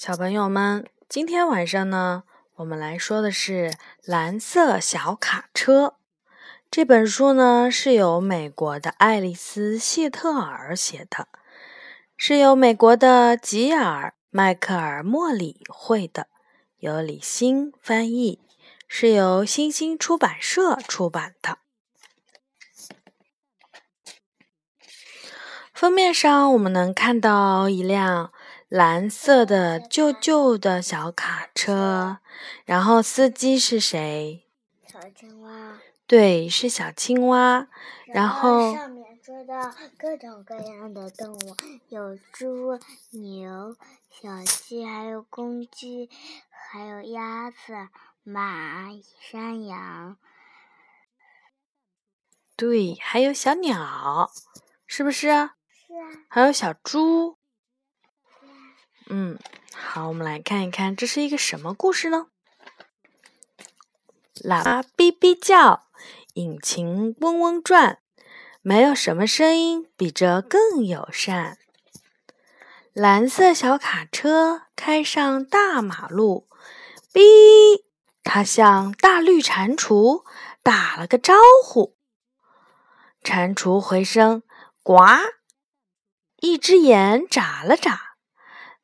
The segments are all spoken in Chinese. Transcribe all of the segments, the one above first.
小朋友们，今天晚上呢，我们来说的是《蓝色小卡车》这本书呢，是由美国的爱丽丝·谢特尔写的，是由美国的吉尔·迈克尔·莫里绘的，由李欣翻译，是由新星出版社出版的。封面上，我们能看到一辆。蓝色的旧旧的小卡车，然后司机是谁？小青蛙。对，是小青蛙。然后上面说的各种各样的动物，有猪、牛、小鸡，还有公鸡，还有鸭子、马、山羊。对，还有小鸟，是不是？是啊。还有小猪。嗯，好，我们来看一看，这是一个什么故事呢？喇叭哔哔叫，引擎嗡嗡转，没有什么声音比这更友善。蓝色小卡车开上大马路，哔，它向大绿蟾蜍打了个招呼。蟾蜍回声呱，一只眼眨了眨。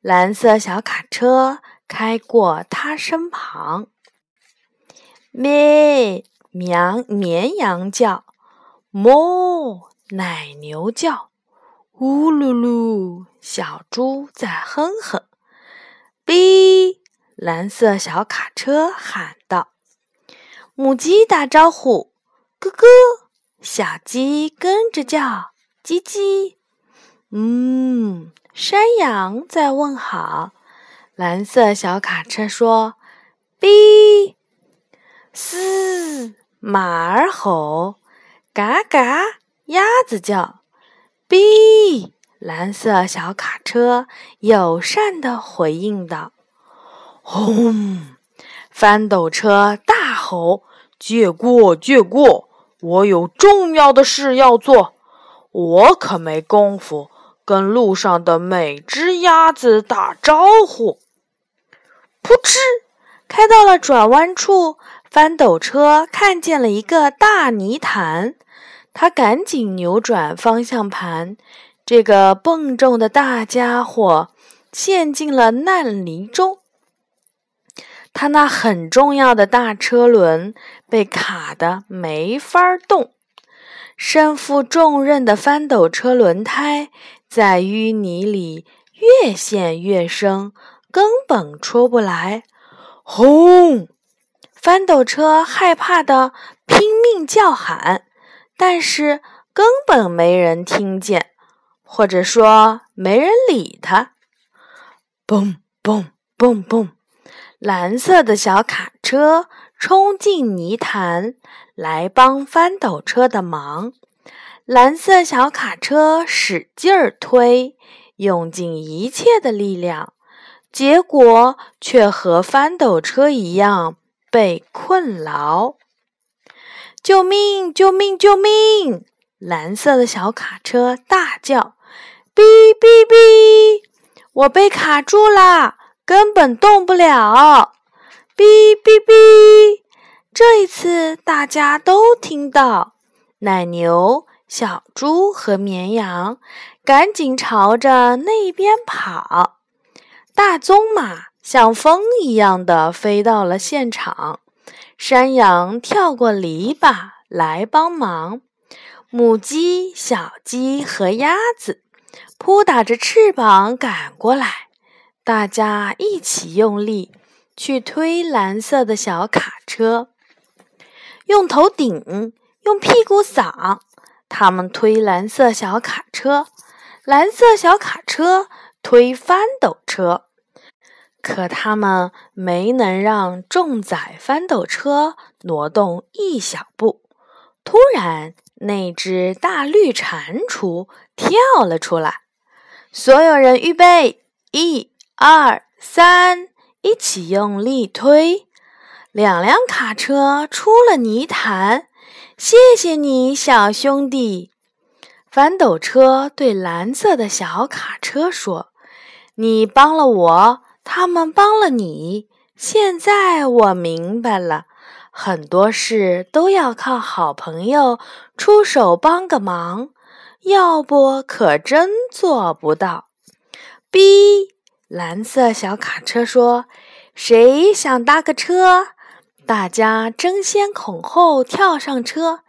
蓝色小卡车开过它身旁，咩，绵绵羊叫，哞，奶牛叫，呜噜噜，小猪在哼哼，哔，蓝色小卡车喊道：“母鸡打招呼，咯咯，小鸡跟着叫，叽叽，嗯。”山羊在问好，蓝色小卡车说：“哔，嘶，马儿吼，嘎嘎，鸭子叫，哔。”蓝色小卡车友善的回应道：“轰！”翻斗车大吼：“借过，借过！我有重要的事要做，我可没工夫。”跟路上的每只鸭子打招呼。噗嗤，开到了转弯处，翻斗车看见了一个大泥潭，他赶紧扭转方向盘。这个笨重的大家伙陷进了烂泥中，他那很重要的大车轮被卡得没法动。身负重任的翻斗车轮胎在淤泥里越陷越深，根本出不来。轰！翻斗车害怕的拼命叫喊，但是根本没人听见，或者说没人理他。嘣嘣嘣嘣！蓝色的小卡车冲进泥潭。来帮翻斗车的忙，蓝色小卡车使劲儿推，用尽一切的力量，结果却和翻斗车一样被困牢。救命！救命！救命！蓝色的小卡车大叫：“哔哔哔！我被卡住啦，根本动不了！哔哔哔！”这一次，大家都听到，奶牛、小猪和绵羊赶紧朝着那边跑。大棕马像风一样的飞到了现场，山羊跳过篱笆来帮忙，母鸡、小鸡和鸭子扑打着翅膀赶过来，大家一起用力去推蓝色的小卡车。用头顶，用屁股扫，他们推蓝色小卡车，蓝色小卡车推翻斗车，可他们没能让重载翻斗车挪动一小步。突然，那只大绿蟾蜍跳了出来，所有人预备，一、二、三，一起用力推。两辆卡车出了泥潭，谢谢你，小兄弟。翻斗车对蓝色的小卡车说：“你帮了我他们帮了你。现在我明白了，很多事都要靠好朋友出手帮个忙，要不可真做不到。B 蓝色小卡车说：“谁想搭个车？”大家争先恐后跳上车。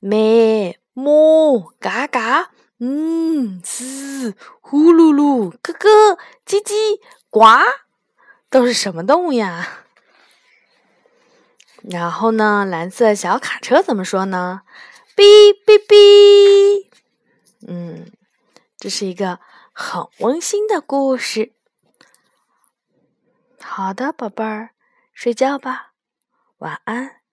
咩么嘎嘎，嗯嘶呼噜噜咯咯叽叽呱。都是什么动物呀？然后呢？蓝色小卡车怎么说呢？哔哔哔。嗯，这是一个很温馨的故事。好的，宝贝儿，睡觉吧，晚安。